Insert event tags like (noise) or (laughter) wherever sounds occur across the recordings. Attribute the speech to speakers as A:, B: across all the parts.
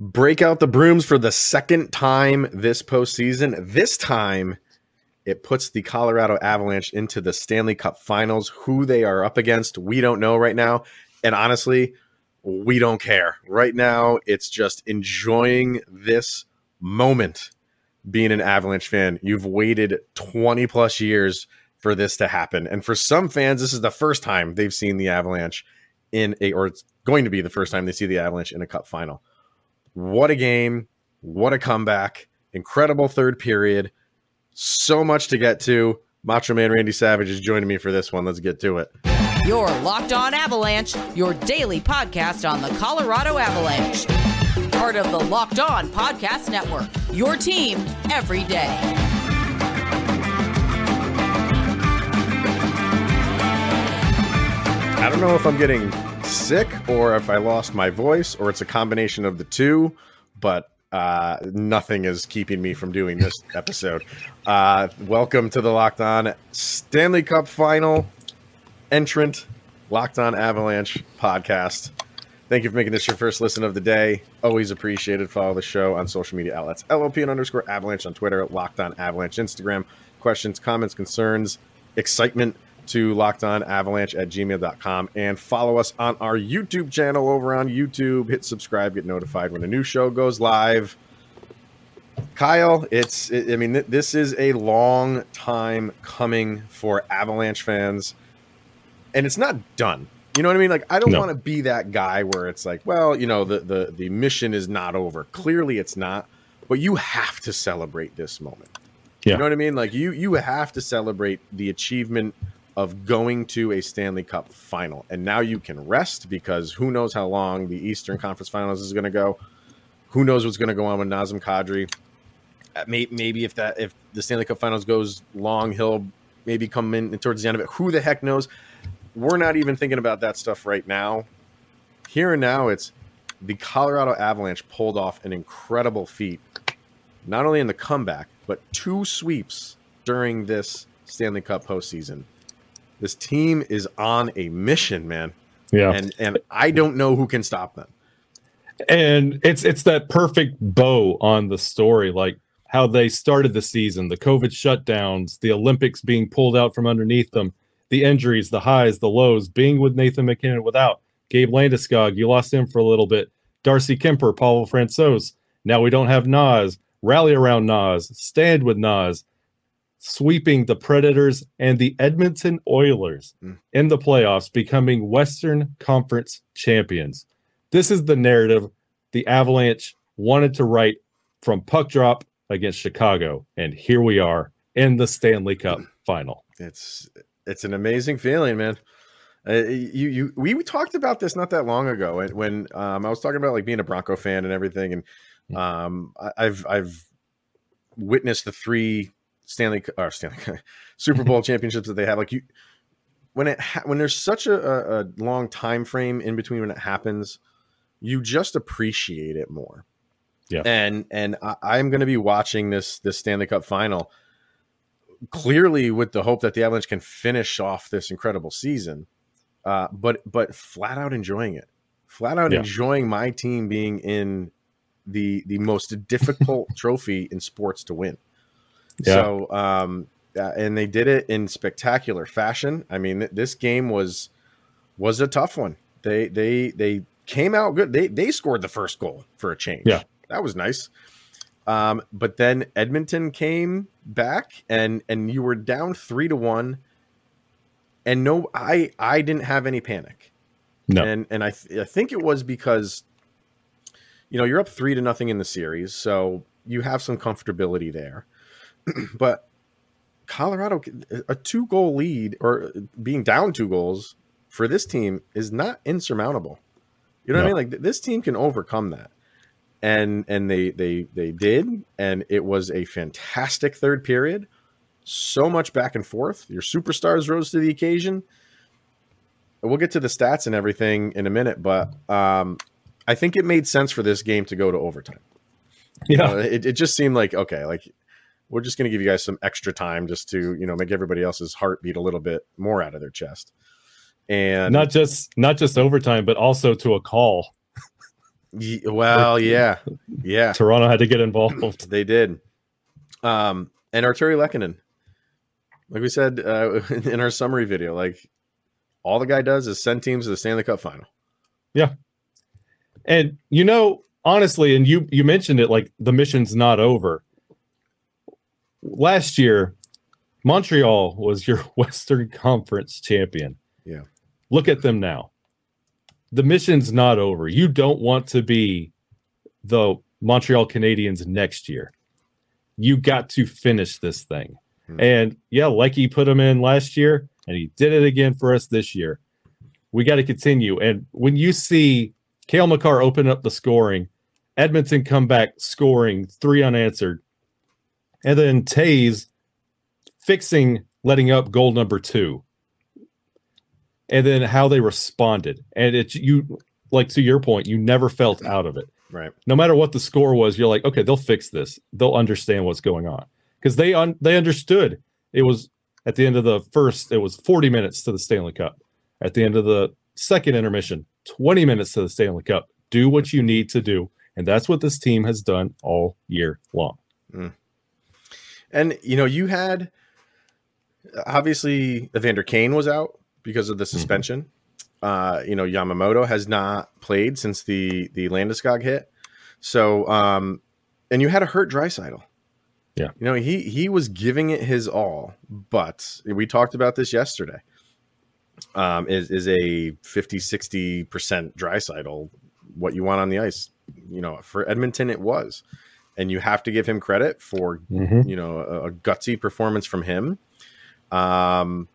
A: break out the brooms for the second time this postseason. This time, it puts the Colorado Avalanche into the Stanley Cup finals. Who they are up against, we don't know right now. And honestly, we don't care. Right now, it's just enjoying this moment being an Avalanche fan. You've waited 20 plus years for this to happen. And for some fans, this is the first time they've seen the Avalanche in a, or it's going to be the first time they see the Avalanche in a cup final. What a game. What a comeback. Incredible third period. So much to get to. Macho Man Randy Savage is joining me for this one. Let's get to it.
B: Your Locked On Avalanche, your daily podcast on the Colorado Avalanche. Part of the Locked On Podcast Network. Your team every day.
A: I don't know if I'm getting sick or if I lost my voice or it's a combination of the two, but uh, nothing is keeping me from doing this (laughs) episode. Uh, welcome to the Locked On Stanley Cup Final entrant, Locked On Avalanche podcast. Thank you for making this your first listen of the day. Always appreciated. Follow the show on social media outlets LOP and underscore Avalanche on Twitter, Locked On Avalanche Instagram. Questions, comments, concerns, excitement to locked on avalanche at gmail.com and follow us on our YouTube channel over on YouTube. Hit subscribe, get notified when a new show goes live. Kyle, it's, I mean, this is a long time coming for Avalanche fans, and it's not done. You know what I mean? Like, I don't no. want to be that guy where it's like, well, you know, the, the, the mission is not over. Clearly, it's not, but you have to celebrate this moment. Yeah. You know what I mean? Like, you, you have to celebrate the achievement of going to a Stanley Cup final. And now you can rest because who knows how long the Eastern Conference Finals is going to go. Who knows what's going to go on with Nazem Kadri. Uh, maybe if that if the Stanley Cup Finals goes long, he'll maybe come in towards the end of it. Who the heck knows? We're not even thinking about that stuff right now. Here and now, it's the Colorado Avalanche pulled off an incredible feat, not only in the comeback, but two sweeps during this Stanley Cup postseason. This team is on a mission, man. Yeah. And and I don't know who can stop them.
C: And it's it's that perfect bow on the story, like how they started the season, the COVID shutdowns, the Olympics being pulled out from underneath them, the injuries, the highs, the lows, being with Nathan MacKinnon without Gabe Landeskog, you lost him for a little bit. Darcy Kuemper, Pavel Francouz. Now we don't have Nas. Rally around Nas. Stand with Nas sweeping the Predators and the Edmonton Oilers mm. in the playoffs, becoming Western Conference champions. This is the narrative the Avalanche wanted to write from puck drop against Chicago, and here we are in the Stanley Cup final.
A: It's it's an amazing feeling, man. Uh, you you we talked about this not that long ago when, um, I was talking about like being a Bronco fan and everything, and mm. um, I, I've I've witnessed the three Stanley or Stanley (laughs) Super Bowl championships that they have. Like you, when it ha- when there's such a, a, long time frame in between when it happens, you just appreciate it more. Yeah, and and I, am going to be watching this this Stanley Cup final clearly with the hope that the Avalanche can finish off this incredible season, uh, but but flat out enjoying it, flat out yeah. enjoying my team being in the the most difficult (laughs) trophy in sports to win. Yeah. So, um, uh, and they did it in spectacular fashion. I mean, th- this game was was a tough one. They they they came out good. They they scored the first goal for a change.
C: Yeah,
A: that was nice. Um, but then Edmonton came back, and and you were down three to one. And no, I I didn't have any panic. No, and and I th- I think it was because, you know, you're up three to nothing in the series, so you have some comfortability there. (clears throat) but Colorado, a two goal lead or being down two goals for this team is not insurmountable. You know no. what I mean? Like this team can overcome that. And and they they they did and it was a fantastic third period. So much back and forth. Your superstars rose to the occasion. We'll get to the stats and everything in a minute, but um, I think it made sense for this game to go to overtime. Yeah, it, it just seemed like okay, like we're just going to give you guys some extra time just to you know make everybody else's heart beat a little bit more out of their chest and
C: not just not just overtime but also to a call
A: Ye- well, yeah, yeah,
C: Toronto had to get involved.
A: they did. Um, and Artturi Lehkonen, like we said uh, (laughs) in our summary video, like all the guy does is send teams to the Stanley Cup final. Yeah.
C: And you know, honestly, and you you mentioned it like the mission's not over. Last year, Montreal was your (laughs) Western Conference champion.
A: Yeah.
C: Look at them now. The mission's not over. You don't want to be the Montreal Canadiens next year. You got to finish this thing.
A: Hmm.
C: And yeah, like he put him in last year, and he did it again for us this year. We got to continue. And when you see Cale Makar open up the scoring, Edmonton come back scoring three unanswered, and then Tays fixing letting up goal number two, and then how they responded. And it's you like to your point, you never felt out of it.
A: Right.
C: No matter what the score was, you're like, okay, they'll fix this. They'll understand what's going on because they un- they understood it was at the end of the first. It was 40 minutes to the Stanley Cup. At the end of the second intermission, 20 minutes to the Stanley Cup. Do what you need to do. And that's what this team has done all year long. Mm.
A: And you know, you had obviously Evander Kane was out because of the suspension. Uh, you know, Yamamoto has not played since the the Landeskog hit. So, um, and you had a hurt Draisaitl.
C: Yeah.
A: You know, he he was giving it his all, but we talked about this yesterday. Um, is is a 50 60% Draisaitl what you want on the ice? You know, for Edmonton it was. And you have to give him credit for
C: Mm-hmm.
A: you know a, a gutsy performance from him um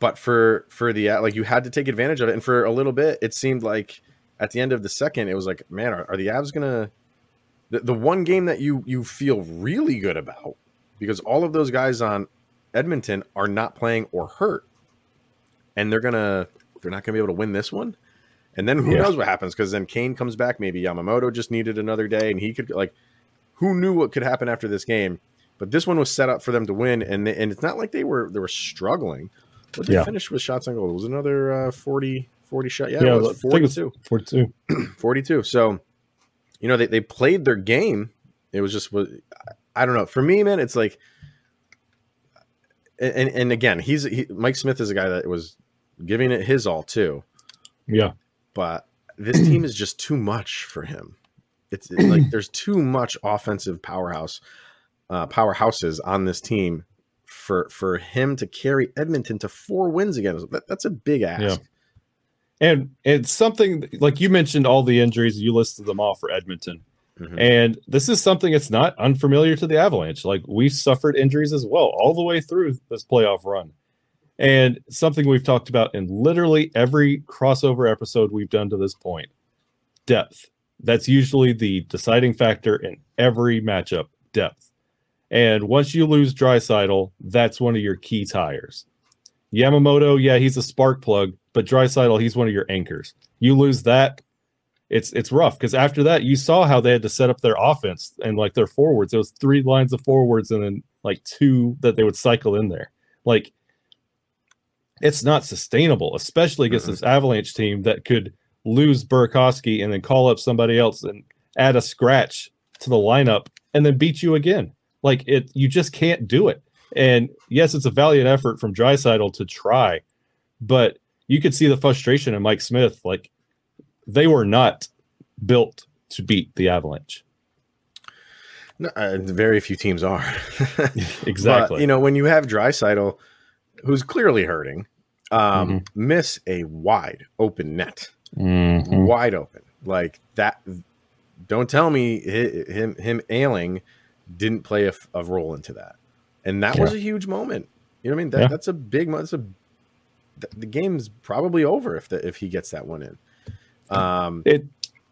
A: but for for the like you had to take advantage of it and for a little bit it seemed like at the end of the second it was like man are, are the avs gonna the, the one game that you you feel really good about because all of those guys on edmonton are not playing or hurt and they're gonna they're not gonna be able to win this one and then who
C: Yeah.
A: knows what happens because then kane comes back maybe yamamoto just needed another day and he could like who knew what could happen after this game but this one was set up for them to win, and they, and it's not like they were they were struggling. What did
C: Yeah.
A: they finish with shots on goal? It was another uh, 40, 40 shot. Yeah,
C: Yeah,
A: it was
C: think it was
A: 42.
C: 42. (clears throat)
A: 42. So, you know, they, they played their game. It was just was I don't know. For me, man, it's like and and again, he's he, Mike Smith is a guy that was giving it his all too,
C: Yeah.
A: but this team is just too much for him. It's, like there's too much offensive powerhouse uh, powerhouses on this team for for him to carry Edmonton to four wins again. That, that's a big ask.
C: Yeah. And it's something like you mentioned all the injuries, you listed them all for Edmonton.
A: Mhm.
C: And this is something that's not unfamiliar to the Avalanche. Like we've suffered injuries as well all the way through this playoff run. And something we've talked about in literally every crossover episode we've done to this point depth. That's usually the deciding factor in every matchup depth. And once you lose Draisaitl, that's one of your key tires. Yamamoto, yeah, he's a spark plug, but Draisaitl, he's one of your anchors. You lose that, it's it's rough because after that you saw how they had to set up their offense and like their forwards. It was three lines of forwards and then like two that they would cycle in there. Like it's not sustainable, especially against
A: Mhm.
C: this Avalanche team that could lose Burakovsky and then call up somebody else and add a scratch to the lineup and then beat you again. Like it, you just can't do it. And yes, it's a valiant effort from Draisaitl to try, but you could see the frustration in Mike Smith. Like they were not built to beat the Avalanche.
A: No, uh, very few teams are. (laughs)
C: Exactly.
A: But, you know, when you have Draisaitl, who's clearly hurting, um,
C: Mm-hmm.
A: miss a wide open net,
C: Mhm.
A: wide open like that. Don't tell me him him ailing didn't play a, a role into that, and that was a huge moment. You know what I mean? That,
C: Yeah.
A: That's a big. That's a the game's probably over if the, if he gets that one in. Um,
C: It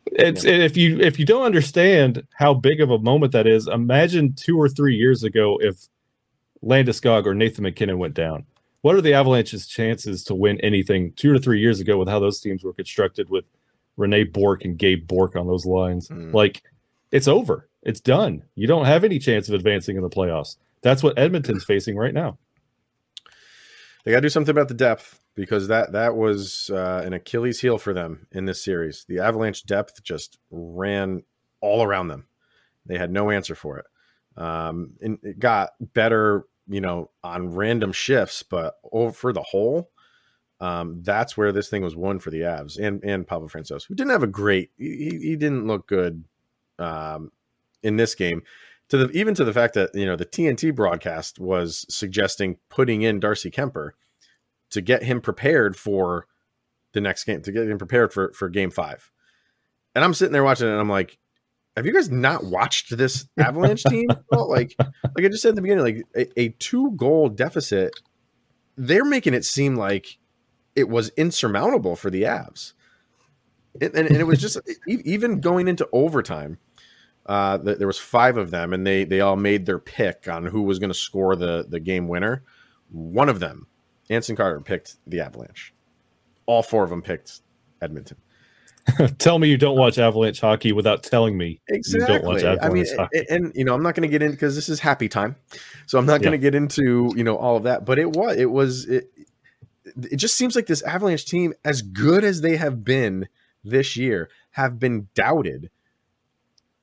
C: it's if you if you don't understand how big of a moment that is, imagine two or three years ago if Landeskog or Nathan MacKinnon went down. What are the Avalanche's chances to win anything two or three years ago with how those teams were constructed with Rene Bourque and Gabe Bourque on those lines?
A: Mm.
C: Like it's over. It's done. You don't have any chance of advancing in the playoffs. That's what Edmonton's facing right now.
A: They got to do something about the depth. because that that was uh, an Achilles heel for them in this series. The Avalanche depth just ran all around them. They had no answer for it. Um, and it got better, you know, on random shifts, but over for the whole, um, that's where this thing was won for the Avs and and Pablo Francouz, who didn't have a great, he, he didn't look good um, in this game. To the even to the fact that you know the TNT broadcast was suggesting putting in Darcy Kuemper to get him prepared for the next game, to get him prepared for for Game Five. And I'm sitting there watching it, and I'm like, have you guys not watched this Avalanche team? Like, like I just said in the beginning, like a, a two goal deficit, they're making it seem like it was insurmountable for the Avs, and, and, and it was just (laughs) even going into overtime. Uh, there was five of them, and they they all made their pick on who was going to score the the game winner. One of them, Anson Carter, picked the Avalanche. All four of them picked Edmonton. (laughs)
C: Tell me you don't watch Avalanche hockey without telling me
A: exactly.
C: you don't watch
A: I mean,
C: hockey.
A: and, and, you know, I'm not going to get in because this is happy time, so I'm not going to get into you know all of that. But it was it was it, it just seems like this Avalanche team, as good as they have been this year, have been doubted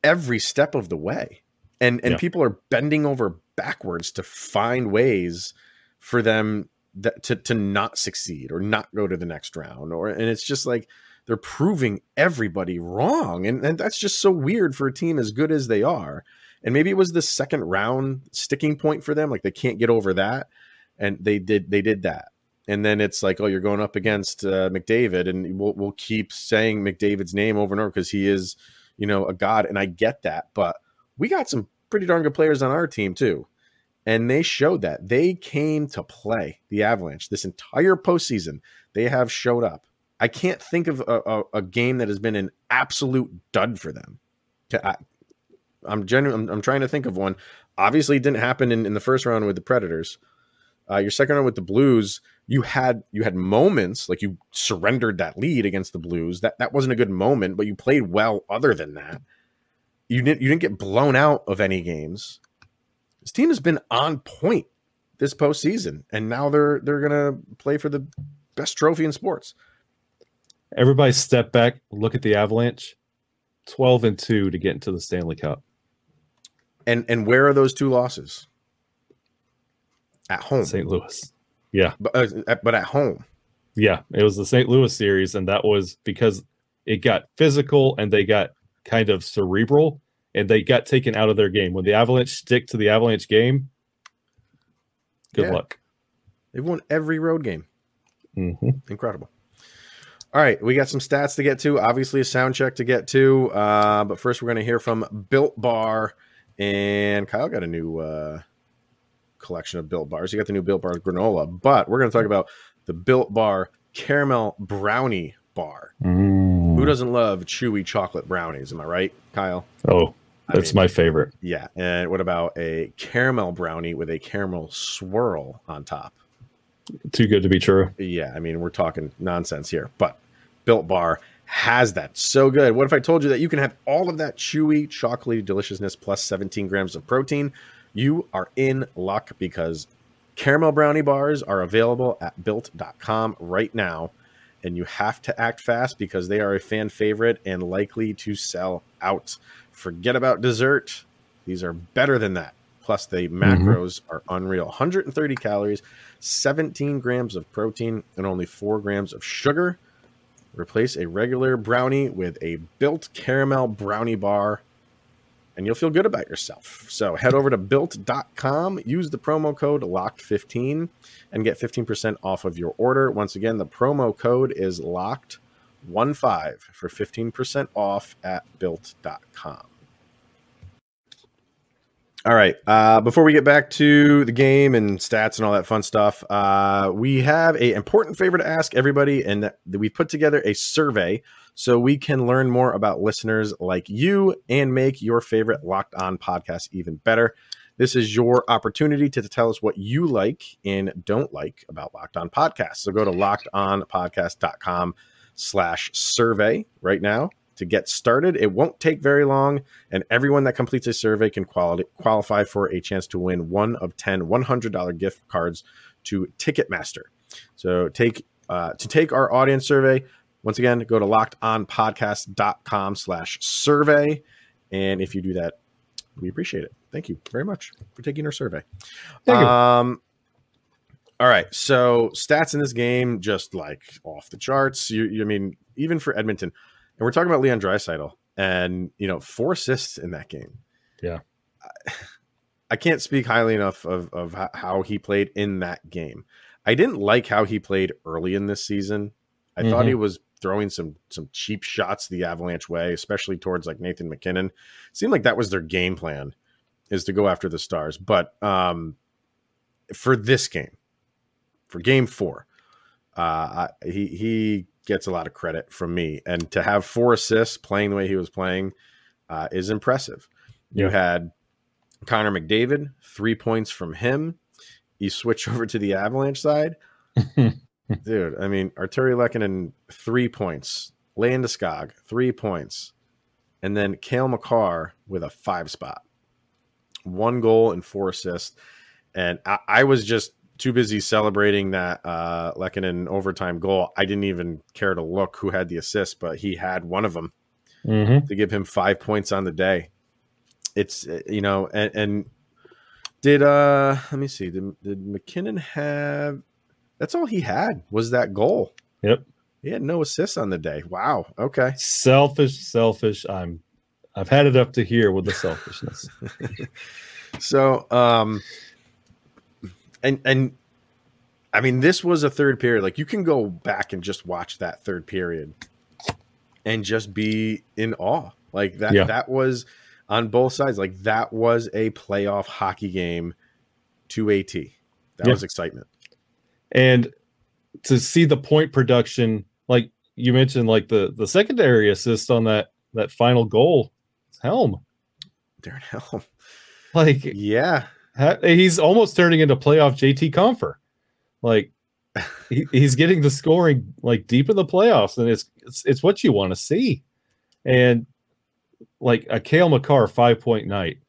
A: every step of the way, and and
C: Yeah.
A: people are bending over backwards to find ways for them that to to not succeed or not go to the next round, or and it's just like they're proving everybody wrong, and and that's just so weird for a team as good as they are. And maybe it was the second round sticking point for them, like they can't get over that, and they did they did that and then it's like, oh, you're going up against uh, McDavid, and we'll we'll keep saying McDavid's name over and over because he is, you know, a god, and I get that, but we got some pretty darn good players on our team too, and they showed that they came to play the Avalanche this entire postseason. They have showed up. I can't think of a, a, a game that has been an absolute dud for them. I, I'm genuine. I'm, I'm trying to think of one. Obviously, it didn't happen in, in the first round with the Predators. Uh, your second round with the Blues, you had you had moments like you surrendered that lead against the Blues. That that wasn't a good moment, but you played well. Other than that, you didn't you didn't get blown out of any games. This team has been on point this postseason, and now they're they're gonna play for the best trophy in sports.
C: Everybody step back, look at the Avalanche. 12 and 2 to get into the Stanley Cup.
A: And and where are those two losses? At home,
C: St. Louis. Yeah.
A: but, uh, but at home.
C: Yeah. It was the St. Louis series, and that was because it got physical and they got kind of cerebral and they got taken out of their game. When the Avalanche stick to the Avalanche game, good
A: Yeah.
C: luck.
A: They've won every road game.
C: hmm
A: Incredible. All right, we got some stats to get to. Obviously, a sound check to get to. Uh, but first, we're going to hear from Built Bar, and Kyle got a new uh, collection of Built Bars. He got the new Built Bar granola, but we're going to talk about the Built Bar caramel brownie bar. Who doesn't love chewy chocolate brownies? Am I right, Kyle?
C: Oh,
A: I
C: that's
A: mean-
C: my favorite.
A: Yeah. And what about a caramel brownie with a caramel swirl on top?
C: Too good to be true.
A: Yeah, I mean, we're talking nonsense here, but Built Bar has that. So good. What if I told you that you can have all of that chewy, chocolatey deliciousness plus 17 grams of protein? You are in luck because caramel brownie bars are available at built.com right now. And you have to act fast because they are a fan favorite and likely to sell out. Forget about dessert. These are better than that. Plus, the mm-hmm. macros are unreal 130 calories, 17 grams of protein, and only 4 grams of sugar. Replace a regular brownie with a built caramel brownie bar, and you'll feel good about yourself. So head over to built.com, use the promo code LOCKED15, and get 15% off of your order. Once again, the promo code is LOCKED15 for 15% off at built.com. All right. Uh, before we get back to the game and stats and all that fun stuff, uh, we have a important favor to ask everybody, and that that we put together a survey so we can learn more about listeners like you and make your favorite Locked On podcast even better. This is your opportunity to, tell us what you like and don't like about Locked On Podcasts. So go to lockedonpodcast.com slash survey right now to get started. It won't take very long, and everyone that completes a survey can quali- qualify for a chance to win one of 10 $100 gift cards to Ticketmaster. So take uh, to take our audience survey, once again, go to lockedonpodcast.com slash survey. And if you do that, we appreciate it. Thank you very much for taking our survey.
C: Thank you.
A: Um, all right. So stats in this game, just like off the charts. You, you I mean, even for Edmonton, and we're talking about Leon Draisaitl and, you know, four assists in that game.
C: Yeah.
A: I, I can't speak highly enough of, of how he played in that game. I didn't like how he played early in this season. I thought
C: Mhm.
A: he was throwing some some cheap shots the Avalanche way, especially towards like Nathan MacKinnon. seemed like that was their game plan is to go after the stars. But um for this game, for game four, uh I, he he gets a lot of credit from me. And to have four assists playing the way he was playing uh, is impressive. You had Connor McDavid, three points from him. You switch (laughs) over to the Avalanche side. (laughs) Dude, I mean, Artturi Lehkonen, three points. Landeskog, three points. And then Cale Makar with a five spot. One goal and four assists. And I, I was just too busy celebrating that uh, Lehkonen overtime goal. I didn't even care to look who had the assist, but he had one of them
C: Mhm.
A: to give him five points on the day. It's uh, you know, and, and did uh let me see, did, did MacKinnon have? That's all he had was that goal.
C: Yep.
A: He had no assists on the day. Wow. Okay.
C: Selfish, selfish. I'm. I've had it up to here with the selfishness. (laughs)
A: So um, and and I mean, this was a third period. Like you can go back and just watch that third period and just be in awe. Like that.
C: Yeah.
A: That was on both sides. Like that was a playoff hockey game to AT. That
C: Yeah.
A: was excitement.
C: and to see the point production, like you mentioned, like the the secondary assist on that that final goal, Helm.
A: Darren Helm.
C: Like
A: Yeah.
C: He's almost turning into playoff JT Compher. Like he, (laughs) he's getting the scoring like deep in the playoffs, and it's it's, it's what you want to see. And like a Cale Makar five point night.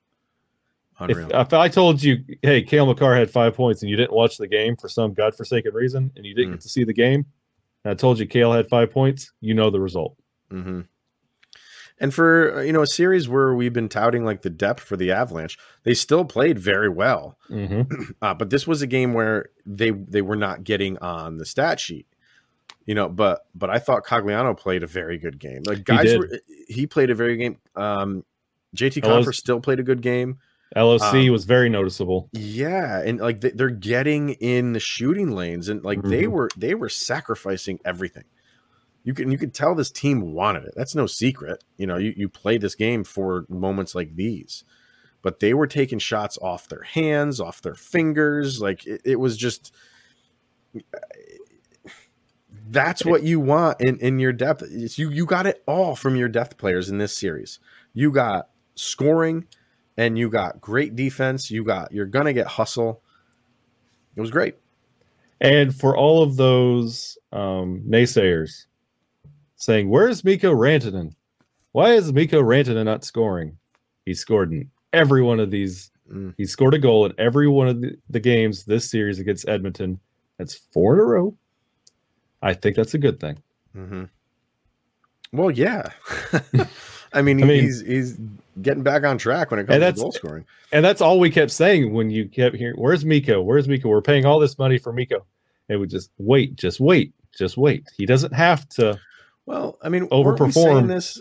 C: If, if I told you, hey, Cale Makar had five points, and you didn't watch the game for some godforsaken reason, and you didn't
A: Mm.
C: get to see the game, and I told you Cale had five points, you know the result.
A: hmm And for uh, you know a series where we've been touting like the depth for the Avalanche, they still played very well.
C: Mm-hmm. (clears throat)
A: Uh, but this was a game where they they were not getting on the stat sheet, you know. But but I thought Cogliano played a very good game. Like guys,
C: did.
A: were, he played a very good game. Um, JT? Compher still played a good game.
C: LOC
A: Um,
C: was very noticeable.
A: Yeah, and like they, they're getting in the shooting lanes, and like they
C: Mhm.
A: were they were sacrificing everything. You can you can tell this team wanted it. That's no secret. You know, you, you play this game for moments like these, but they were taking shots off their hands, off their fingers. Like it, it was just. (sighs) That's what you want in, in your depth. It's you you got it all from your depth players in this series. You got scoring, and you got great defense. You got you're gonna get hustle. It was great.
C: And for all of those um, naysayers saying, "Where's Mikko Rantanen? Why is Mikko Rantanen not scoring?" He scored in every one of these.
A: Mm.
C: He scored a goal in every one of the, the games this series against Edmonton. That's four in a row. I think that's a good thing.
A: hmm Well, yeah. (laughs) (laughs) I mean,
C: I mean-
A: he's he's getting back on track when it comes to goal scoring.
C: And that's all we kept saying when you kept hearing, "Where's Mikko? Where's Mikko? We're paying all this money for Mikko." And we just wait, just wait, just wait. He doesn't have to.
A: Well, I mean, we
C: Overperform.
A: saying this,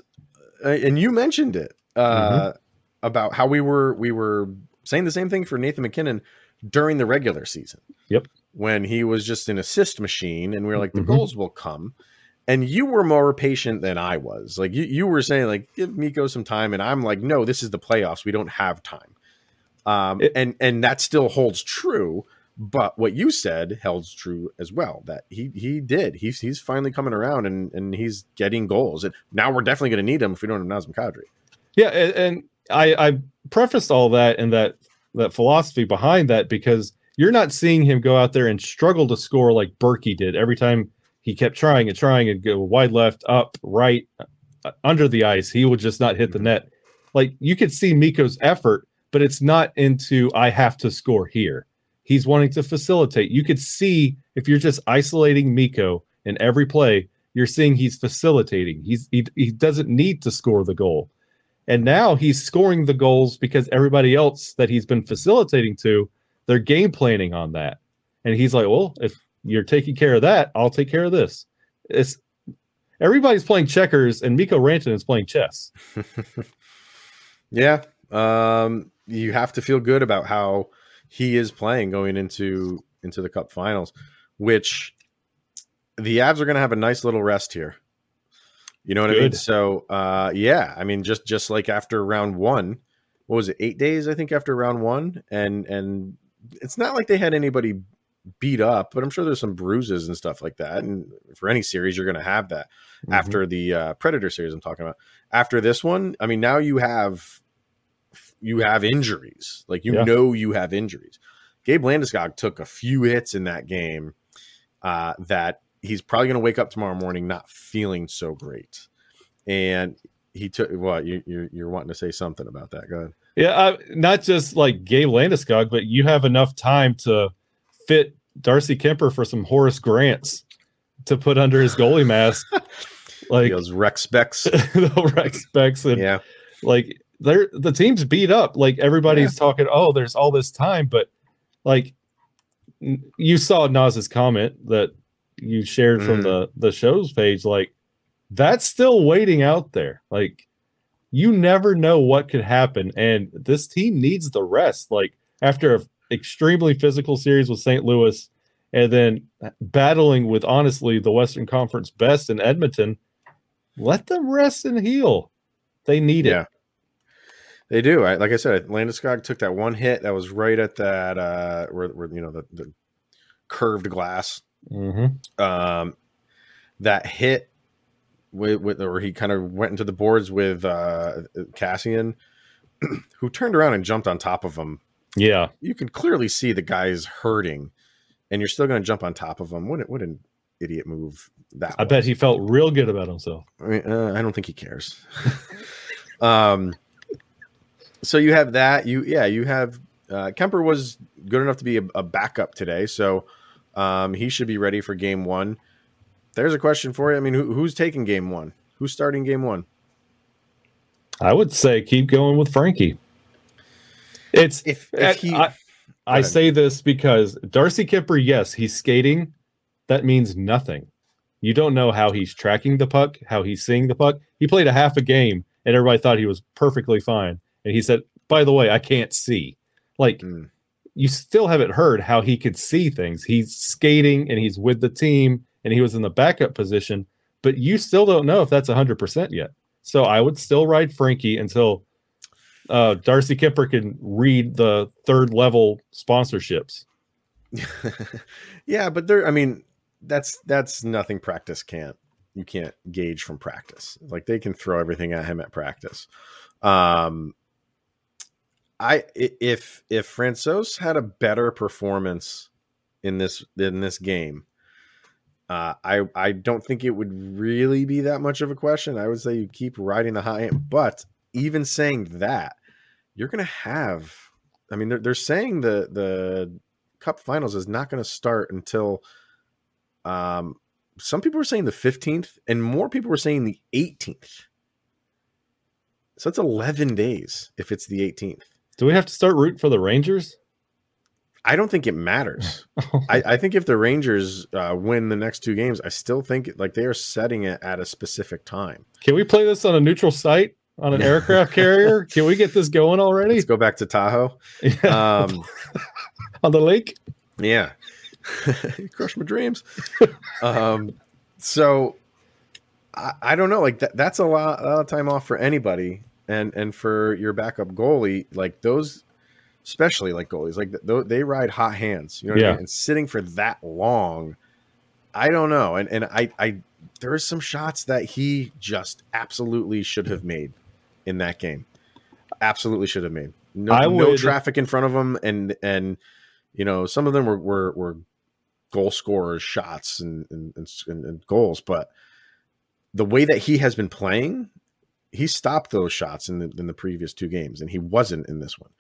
A: uh, and you mentioned it uh, about how we were we were saying the same thing for Nathan MacKinnon during the regular season.
C: Yep.
A: When he was just an assist machine, and we were like, the
C: Mhm.
A: goals will come. And you were more patient than I was. Like you, you were saying, like, give Mikko some time, and I'm like, no, this is the playoffs. We don't have time. Um,
C: It-
A: and and that still holds true. But what you said holds true as well. That he he did. He's he's finally coming around and and he's getting goals. And now we're definitely going to need him if we don't have Nazem Kadri.
C: Yeah, and, and I, I prefaced all that and that that philosophy behind that because you're not seeing him go out there and struggle to score like Berkey did every time he kept trying and trying and go wide left, up, right, under the ice. He would just not hit the
A: Mhm.
C: net. Like you could see Mikko's effort, but it's not into I have to score here. He's wanting to facilitate. You could see if you're just isolating Mikko in every play, you're seeing he's facilitating. He's he, he doesn't need to score the goal. And now he's scoring the goals because everybody else that he's been facilitating to, they're game planning on that. And he's like, "Well, if you're taking care of that, I'll take care of this." It's everybody's playing checkers and Mikko Rantanen is playing chess. (laughs)
A: yeah. Um, you have to feel good about how he is playing going into into the cup finals, which the Abs are going to have a nice little rest here. You know what Good. I mean? So, uh, yeah, I mean, just just like after round one, what was it? Eight days, I think, after round one, and and it's not like they had anybody beat up, but I'm sure there's some bruises and stuff like that. And for any series, you're going to have that. Mm-hmm. After the uh, Predator series, I'm talking about. After this one, I mean, now you have you have injuries. Like you yeah. know you have injuries. Gabe Landeskog took a few hits in that game uh, that he's probably going to wake up tomorrow morning not feeling so great. And he took what you, you're, you're wanting to say something about that. Go ahead.
C: Yeah, uh, not just like Gabe Landeskog, but you have enough time to fit Darcy Kuemper for some Horace Grants to put under his goalie mask. (laughs)
A: like those Rex specs, (laughs)
C: the Rex specs, and yeah, like they're the team's beat up. Like everybody's yeah. talking, oh, there's all this time, but like you saw Nas's comment that you shared mm. from the the show's page, like that's still waiting out there. Like you never know what could happen, and this team needs the rest. Like after an extremely physical series with St. Louis, and then battling with honestly the Western Conference best in Edmonton, let them rest and heal. They need yeah. it.
A: They do. I, like I said, Landeskog took that one hit that was right at that uh, where, where you know the, the curved glass.
C: Mm-hmm.
A: Um, that hit with, with or he kind of went into the boards with uh, Kassian, (clears throat) who turned around and jumped on top of him.
C: Yeah,
A: you can clearly see the guy's hurting, and you're still going to jump on top of him. What what an idiot move that!
C: I was. bet he felt real good about himself.
A: I mean, uh, I don't think he cares. (laughs) um so you have that. You yeah, you have uh, Kuemper was good enough to be a, a backup today, so um, he should be ready for game one. There's a question for you. I mean, who, who's taking game one? Who's starting game one?
C: I would say keep going with Frankie. It's if, if he. I, I say this because Darcy Kuemper, yes, he's skating. That means nothing. You don't know how he's tracking the puck, how he's seeing the puck. He played a half a game, and everybody thought he was perfectly fine and he said, "By the way, I can't see." Like mm. you still haven't heard how he could see things. He's skating and he's with the team and he was in the backup position, but you still don't know if that's 100% yet. So I would still ride Frankie until uh, Darcy Kuemper can read the third level sponsorships. (laughs)
A: yeah, but there I mean that's that's nothing practice can't you can't gauge from practice. Like they can throw everything at him at practice. Um I if if Francouz had a better performance in this in this game, uh, I I don't think it would really be that much of a question. I would say you keep riding the high end, but even saying that, you're going to have. I mean, they're they're saying the the Cup Finals is not going to start until. Um, some people were saying the 15th, and more people were saying the 18th. So that's 11 days if it's the 18th.
C: Do we have to start rooting for the Rangers?
A: I don't think it matters. (laughs) I, I, think if the Rangers uh, win the next two games, I still think like they are setting it at a specific time.
C: Can we play this on a neutral site on an (laughs) aircraft carrier? Can we get this going already?
A: Let's go back to Tahoe.
C: Yeah. Um, (laughs) on the lake.
A: Yeah, crush my dreams. um, so I, I, don't know. Like that, that's a lot, a lot of time off for anybody and and for your backup goalie, like those, especially like goalies, like they ride hot hands. You know, yeah. I mean? and sitting for that long, I don't know. And and I I there are some shots that he just absolutely should have made in that game. Absolutely should have made. No, I no traffic in front of him, and and you know some of them were were, were goal scorers, shots, and and, and and goals, but the way that he has been playing he stopped those shots in the in the previous two games, and he wasn't in this one.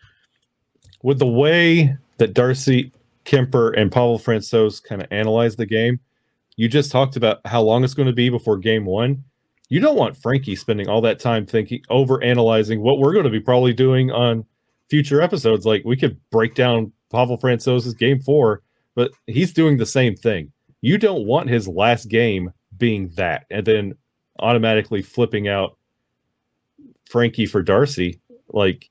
C: With the way that Darcy Kuemper and Pavel Francouz kind of analyzed the game, you just talked about how long it's going to be before game one. You don't want Frankie spending all that time thinking over analyzing what we're going to be probably doing on future episodes. Like we could break down Pavel Francouz's game four, but he's doing the same thing. You don't want his last game being that and then automatically flipping out Frankie for Darcy. Like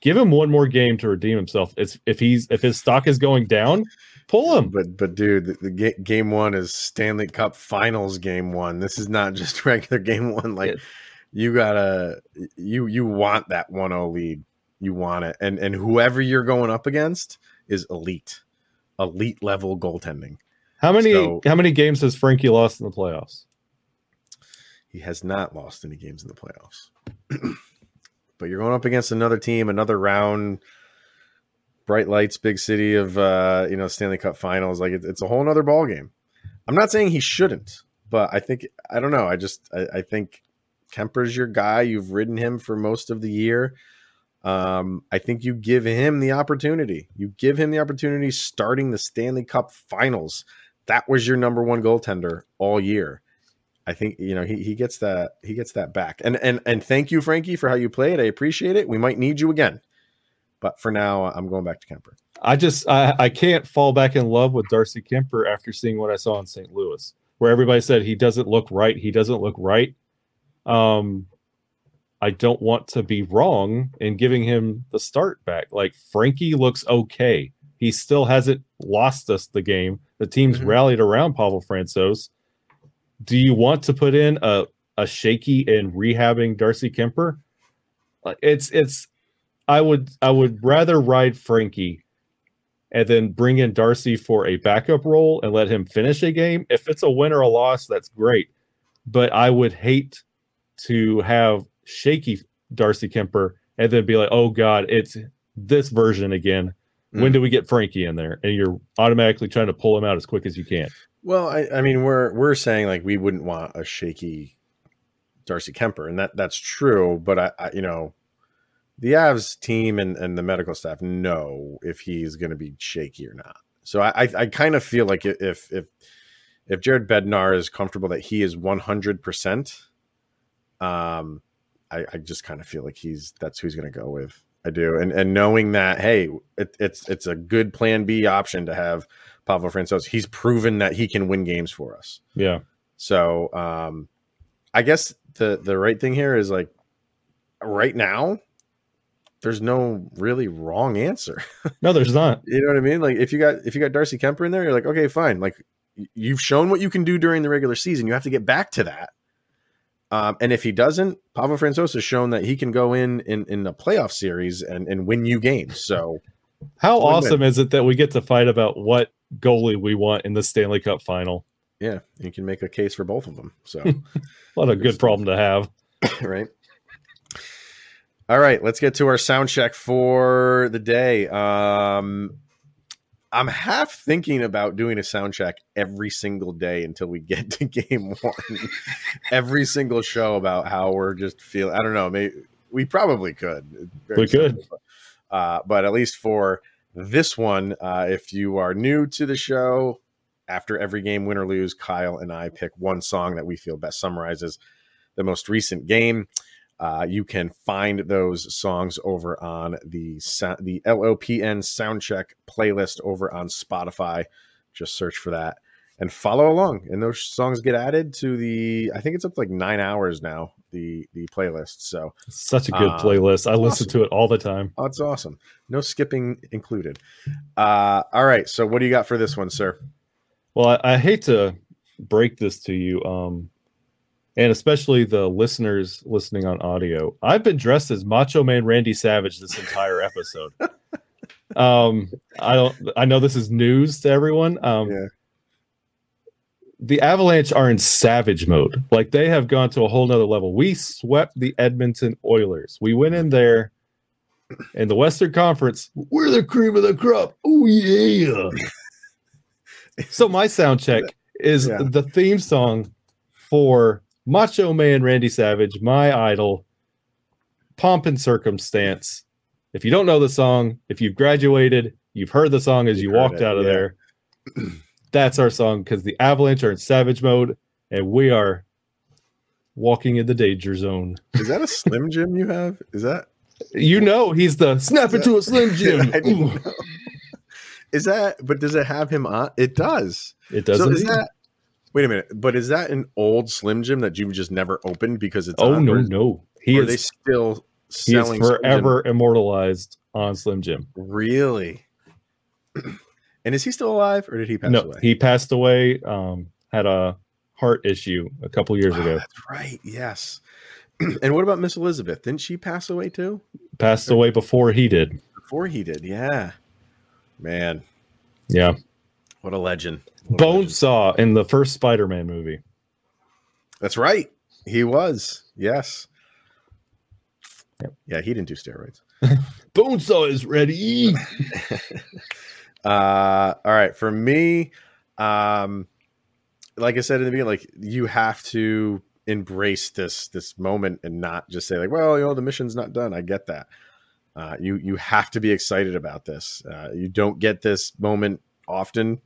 C: give him one more game to redeem himself. It's if he's if his stock is going down, pull him.
A: But but dude, the, the ga- game one is Stanley Cup Finals game one. This is not (laughs) just regular game one. Like
C: Yeah.
A: you gotta you you want that 1-0 lead. You want it, and and whoever you're going up against is elite, elite level goaltending.
C: How many
A: So-
C: how many games has Frankie lost in the playoffs?
A: He has not lost any games in the playoffs. (clears throat) but you're going up against another team, another round, bright lights, big city of uh, you know Stanley Cup Finals. Like it, it's a whole other ball game. I'm not saying he shouldn't, but I think I don't know. I just I, I think Kuemper's your guy. You've ridden him for most of the year. Um, I think you give him the opportunity. You give him the opportunity starting the Stanley Cup Finals. That was your number one goaltender all year. I think you know he, he gets that he gets that back. And and and thank you, Frankie, for how you played. I appreciate it. We might need you again, but for now, I'm going back to Kuemper.
C: I just I, I can't fall back in love with Darcy Kuemper after seeing what I saw in St. Louis, where everybody said he doesn't look right. He doesn't look right. Um, I don't want to be wrong in giving him the start back. Like Frankie looks okay. He still hasn't lost us the game. The team's
A: Mhm.
C: rallied around Pavel Francouz. Do you want to put in a a shaky and rehabbing Darcy Kuemper? It's it's. I would I would rather ride Frankie and then bring in Darcy for a backup role and let him finish a game. If it's a win or a loss, that's great. But I would hate to have shaky Darcy Kuemper and then be like, oh God, it's this version again. When
A: Mm.
C: do we get Frankie in there? And you're automatically trying to pull him out as quick as you can.
A: Well, I, I mean, we're we're saying like we wouldn't want a shaky Darcy Kuemper, and that that's true. But I, I you know, the Avs team and, and the medical staff know if he's going to be shaky or not. So I I, I kind of feel like if if if Jared Bednar is comfortable that he is one hundred percent, um, I, I just kind of feel like he's that's who he's going to go with. I do, and and knowing that, hey, it, it's it's a good Plan B option to have Pavel Francouz. He's proven that he can win games for us.
C: Yeah.
A: So um, I guess the the right thing here is like right now, there's no really wrong answer. (laughs)
C: No, there's not.
A: you know what I mean? Like if you got if you got Darcy Kuemper in there, you're like, okay, fine. Like you've shown what you can do during the regular season. You have to get back to that. Um, and if he doesn't, Pavel Francouz has shown that he can go in in, in the playoff series and, and win you games. So (laughs)
C: How awesome is it that we get to fight about what goalie we want in the Stanley Cup final?
A: yeah, you can make a case for both of them. So (laughs)
C: What a good problem to have. (coughs)
A: right. All right, let's get to our sound check for the day. Um, I'm half thinking about doing a sound check every single day until we get (laughs) to game one. every single show about how we're just feeling. I don't know. Maybe we probably could.
C: We could.
A: uh, but at least for this one, uh, if you are new to the show, after every game, win or lose, Kyle and I pick one song that we feel best summarizes the most recent game. Uh, you can find those songs over on the the LOPN Soundcheck playlist over on Spotify. Just search for that and follow along. And those songs get added to the. I think it's up to like nine hours now. The the playlist. So
C: It's such a good
A: Um,
C: playlist. I listen to it all the time.
A: oh, it's awesome. No skipping included. Uh, all right. So what do you got for this one, sir?
C: Well, I, I hate to break this to you, um, and especially the listeners listening on audio. I've been dressed as Macho Man Randy Savage this entire episode. (laughs) um, I don't. I know this is news to everyone. Um,
A: Yeah.
C: The Avalanche are in savage mode. Like they have gone to a whole nother level. We swept the Edmonton Oilers. We went in there in the Western Conference. We're the cream of the crop. Oh yeah. (laughs) so my sound check is
A: Yeah.
C: the theme song for Macho Man Randy Savage, my idol, Pomp and Circumstance. If you don't know the song, if you've graduated, you've heard the song as you
A: You've
C: walked
A: it,
C: out of
A: yeah.
C: there. that's our song because the Avalanche are in savage mode and we are walking in the danger zone.
A: Is that a Slim Jim you have? Is that
C: You know he's the snap into a slim (laughs) Jim.
A: I didn't know. Is that? But does it have him on? It does.
C: It does.
A: so is that? Wait a minute. But is that an old Slim Jim that you've just never opened because it's?
C: oh no,
A: or is-
C: no. He
A: or are they
C: is
A: still
C: he is
A: selling Slim Jim?
C: forever immortalized on Slim Jim.
A: Really? (clears throat) and is he still alive, or did he pass away?
C: no,
A: away?
C: he passed away. Um, had a heart issue a couple years
A: Wow,
C: ago.
A: That's right. Yes. (clears throat) and what about Miss Elizabeth? Didn't she pass away too?
C: Passed away before he did.
A: Before he did. Yeah. Man,
C: Yeah.
A: what a legend. What a.
C: Bonesaw in the first Spider-Man movie.
A: That's right. He was. Yes.
C: Yep.
A: Yeah, he didn't do steroids. (laughs)
C: Bonesaw is ready. (laughs)
A: Uh, all right, for me, um, like I said in the beginning, like you have to embrace this this moment and not just say like, well, you know, the mission's not done. I get that. Uh, you you have to be excited about this. Uh, you don't get this moment often.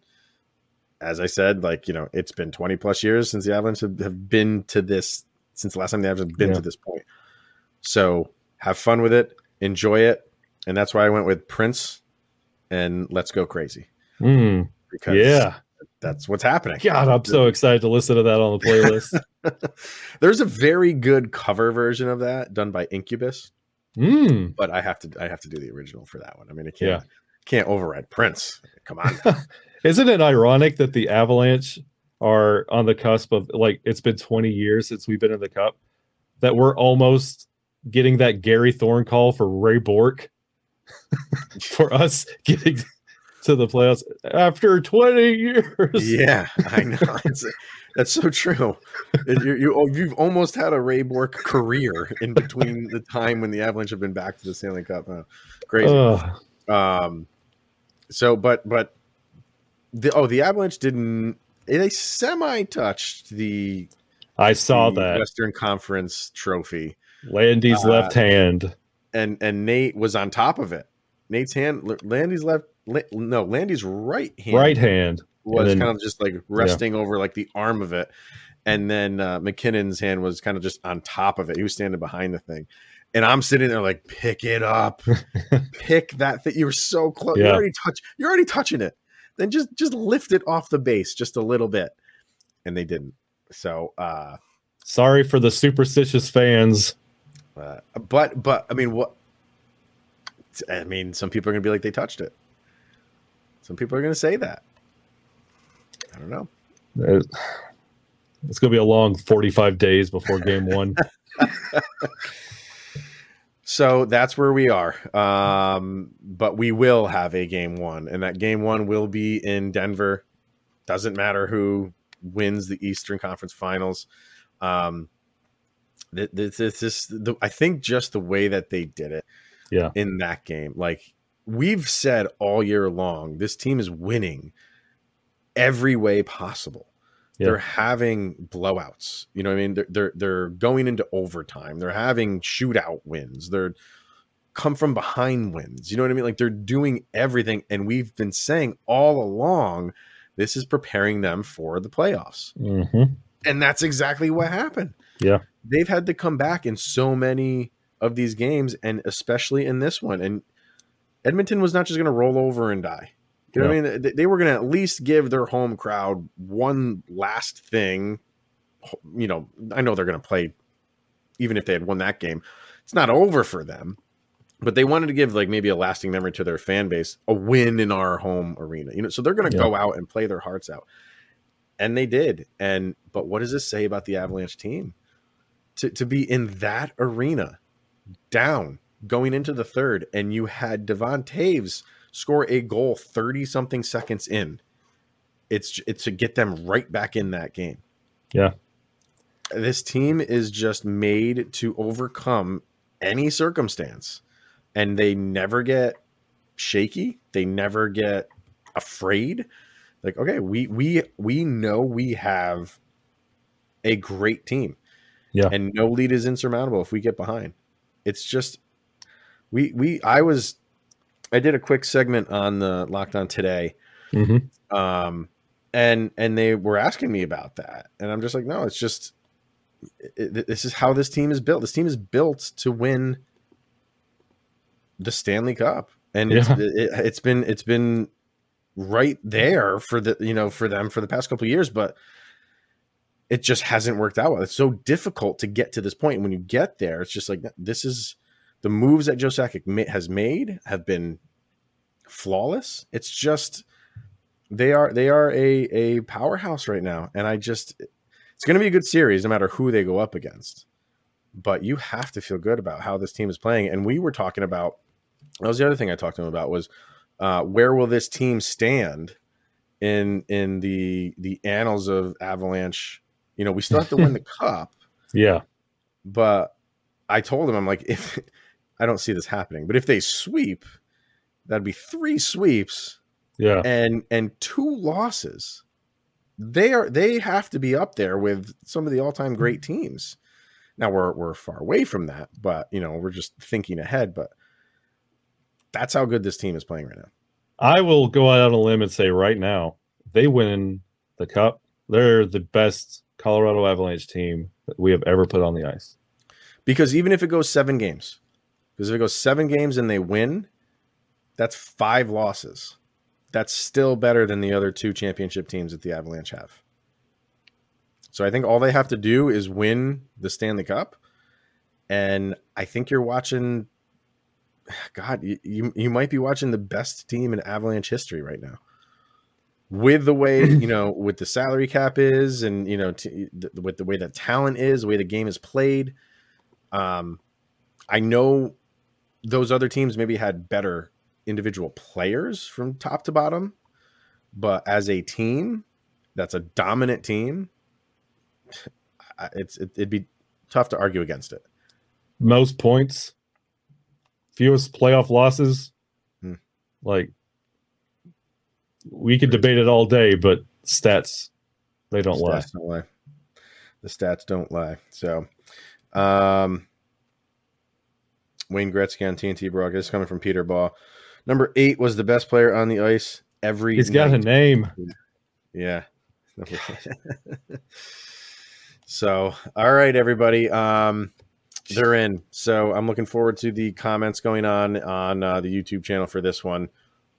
A: As I said, like you know, it's been twenty plus years since the Avalanche have, have been to this since the last time the Avalanche have been
C: Yeah.
A: to this point. So have fun with it, enjoy it, and that's why I went with Prince and Let's Go Crazy
C: Mm,
A: because
C: yeah.
A: that's what's happening.
C: God, I'm so excited to listen to that on the playlist. (laughs)
A: There's a very good cover version of that done by Incubus,
C: mm.
A: but I have to I have to do the original for that one. I mean, I can't
C: Yeah.
A: can't override Prince. Come on. (laughs)
C: Isn't it ironic that the Avalanche are on the cusp of like it's been 20 years since we've been in the cup that we're almost getting that Gary Thorne call for Ray Bourque (laughs) for us getting to the playoffs after 20 years.
A: yeah, I (laughs) know. It's, that's so true. You, you, oh, you've almost had a Ray Bourque career in between the time when the Avalanche have been back to the Stanley Cup. Oh, crazy. Um, so, but, but the oh, the Avalanche didn't. They semi touched the
C: I saw
A: the
C: that.
A: Western Conference trophy,
C: Landy's
A: Uh,
C: left hand.
A: and and Nate was on top of it. Nate's hand, Landy's left, no, Landy's right hand,
C: Right hand.
A: was
C: then-
A: kind of just like resting over like the arm of it, and then uh, MacKinnon's hand was kind of just on top of it. He was standing behind the thing, and I'm sitting there like, pick it up, (laughs) pick that thing. You were so close. You're already touch. You're already touching it. Then just just lift it off the base just a little bit, and they didn't. So, uh,
C: Sorry for the superstitious fans.
A: uh, but but I mean, what? I mean, some people are gonna be like they touched it. Some people are gonna say that. I don't know.
C: It's going to be a long 45 days before game one. (laughs)
A: So that's where we are. Um, but we will have a game one, and that game one will be in Denver. Doesn't matter who wins the Eastern Conference Finals. Um, th- th- this, this, the, I think just the way that they did it,
C: Yeah.
A: in that game, like we've said all year long, this team is winning every way possible.
C: Yeah.
A: They're having blowouts. You know what I mean? They're, they're they're going into overtime. They're having shootout wins. They're come from behind wins. You know what I mean? Like they're doing everything. And we've been saying all along, this is preparing them for the playoffs.
C: hmm
A: And that's exactly what happened.
C: Yeah.
A: They've had to come back in so many of these games, and especially in this one. And Edmonton was not just going to roll over and die. You know what I mean? They- They were going to at least give their home crowd one last thing. You know, I know they're going to play, even if they had won that game, it's not over for them. But they wanted to give like maybe a lasting memory to their fan base, a win in our home arena. You know, so they're going to
C: Yeah.
A: go out and play their hearts out, and they did. And but what does this say about the Avalanche team? To to be in that arena, down going into the third, and you had Devon Toews score a goal 30 something seconds in. It's it's to get them right back in that game.
C: Yeah.
A: This team is just made to overcome any circumstance and they never get shaky, they never get afraid. Like okay, we we we know we have a great team.
C: Yeah.
A: And no lead is insurmountable if we get behind. It's just we we I was I did a quick segment on the lockdown today
C: hmm
A: um and and they were asking me about that, and I'm just like, no, it's just it, this is how this team is built. This team is built to win the Stanley Cup, and it's,
C: Yeah.
A: it, it's been it's been right there for the you know for them for the past couple of years, but it just hasn't worked out well. It's so difficult to get to this point. And when you get there, it's just like this is the moves that Joe Sakic has made have been flawless. It's just they are they are a a powerhouse right now, and I just it's going to be a good series no matter who they go up against. But you have to feel good about how this team is playing. And we were talking about that was the other thing I talked to him about was uh, where will this team stand in in the the annals of Avalanche? You know, we still have to win the (laughs) cup,
C: Yeah.
A: but I told him I'm like (laughs) if I don't see this happening, but if they sweep, that'd be three sweeps
C: Yeah.
A: and and two losses. They are they have to be up there with some of the all time mm-hmm. great teams. Now we're we're far away from that, but you know we're just thinking ahead. But that's how good this team is playing right now.
C: I will go out on a limb and say right now, they win the cup. They're the best Colorado Avalanche team that we have ever put on the ice.
A: Because even if it goes seven games, because if it goes seven games and they win, that's five losses. That's still better than the other two championship teams that the Avalanche have. So I think all they have to do is win the Stanley Cup, and I think you're watching. (sighs) God, you you, might be watching the best team in Avalanche history right now. With the way (clears throat) you know, with the salary cap is, and you know, t- with the way that talent is, the way the game is played, um, I know those other teams maybe had better individual players from top to bottom, but as a team, that's a dominant team. (sighs) It's it, it'd be tough to argue against it.
C: Most points, fewest playoff losses.
A: Hmm.
C: Like we could debate it all day, but stats they don't lie.
A: stats don't lie. The stats don't lie. So, um, Wayne Gretzky on TNT broadcast coming from Peter Baugh. Number eight was the best player on the ice every.
C: He's got a name.
A: Yeah. (laughs) so, all right, everybody. Um, they're in. So I'm looking forward to the comments going on on uh, the YouTube channel for this one.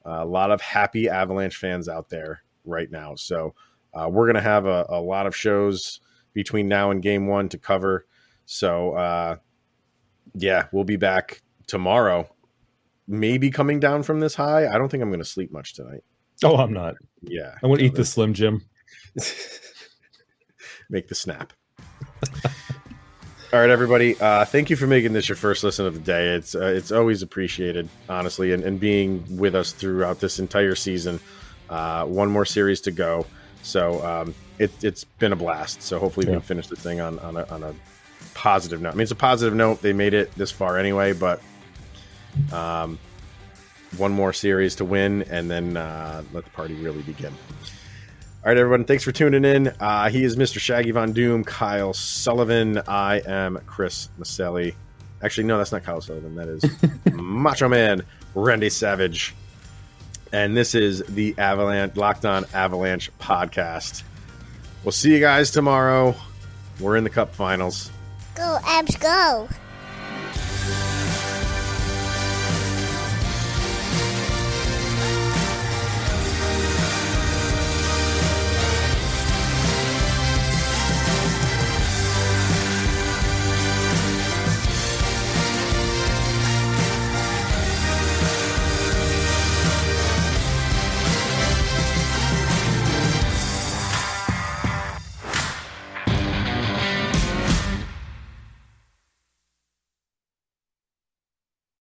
A: a lot of happy Avalanche fans out there right now. So uh, we're gonna have a, a lot of shows between now and Game One to cover. So uh, yeah, we'll be back tomorrow. Maybe coming down from this high. I don't think I'm gonna sleep much tonight.
C: Oh, I'm not.
A: Yeah,
C: I'm gonna eat the Slim Jim. (laughs)
A: make the snap. (laughs) All right, everybody. Uh, thank you for making this your first listen of the day. It's uh, it's always appreciated, honestly, and, and being with us throughout this entire season. Uh, one more series to go, so um, it, it's been a blast. So hopefully we can finish this thing on on a, on a positive note. I mean, it's a positive note. They made it this far anyway, but um, one more series to win, and then uh, let the party really begin. All right, everyone. Thanks for tuning in. Uh, he is Mr. Shaggy Von Doom, Kyle Sullivan. I am Chris Maselli. Actually, no, that's not Kyle Sullivan. That is (laughs) Macho Man Randy Savage. And this is the Avalanche Locked On Avalanche podcast. We'll see you guys tomorrow. We're in the Cup Finals.
D: Go, Abs, go.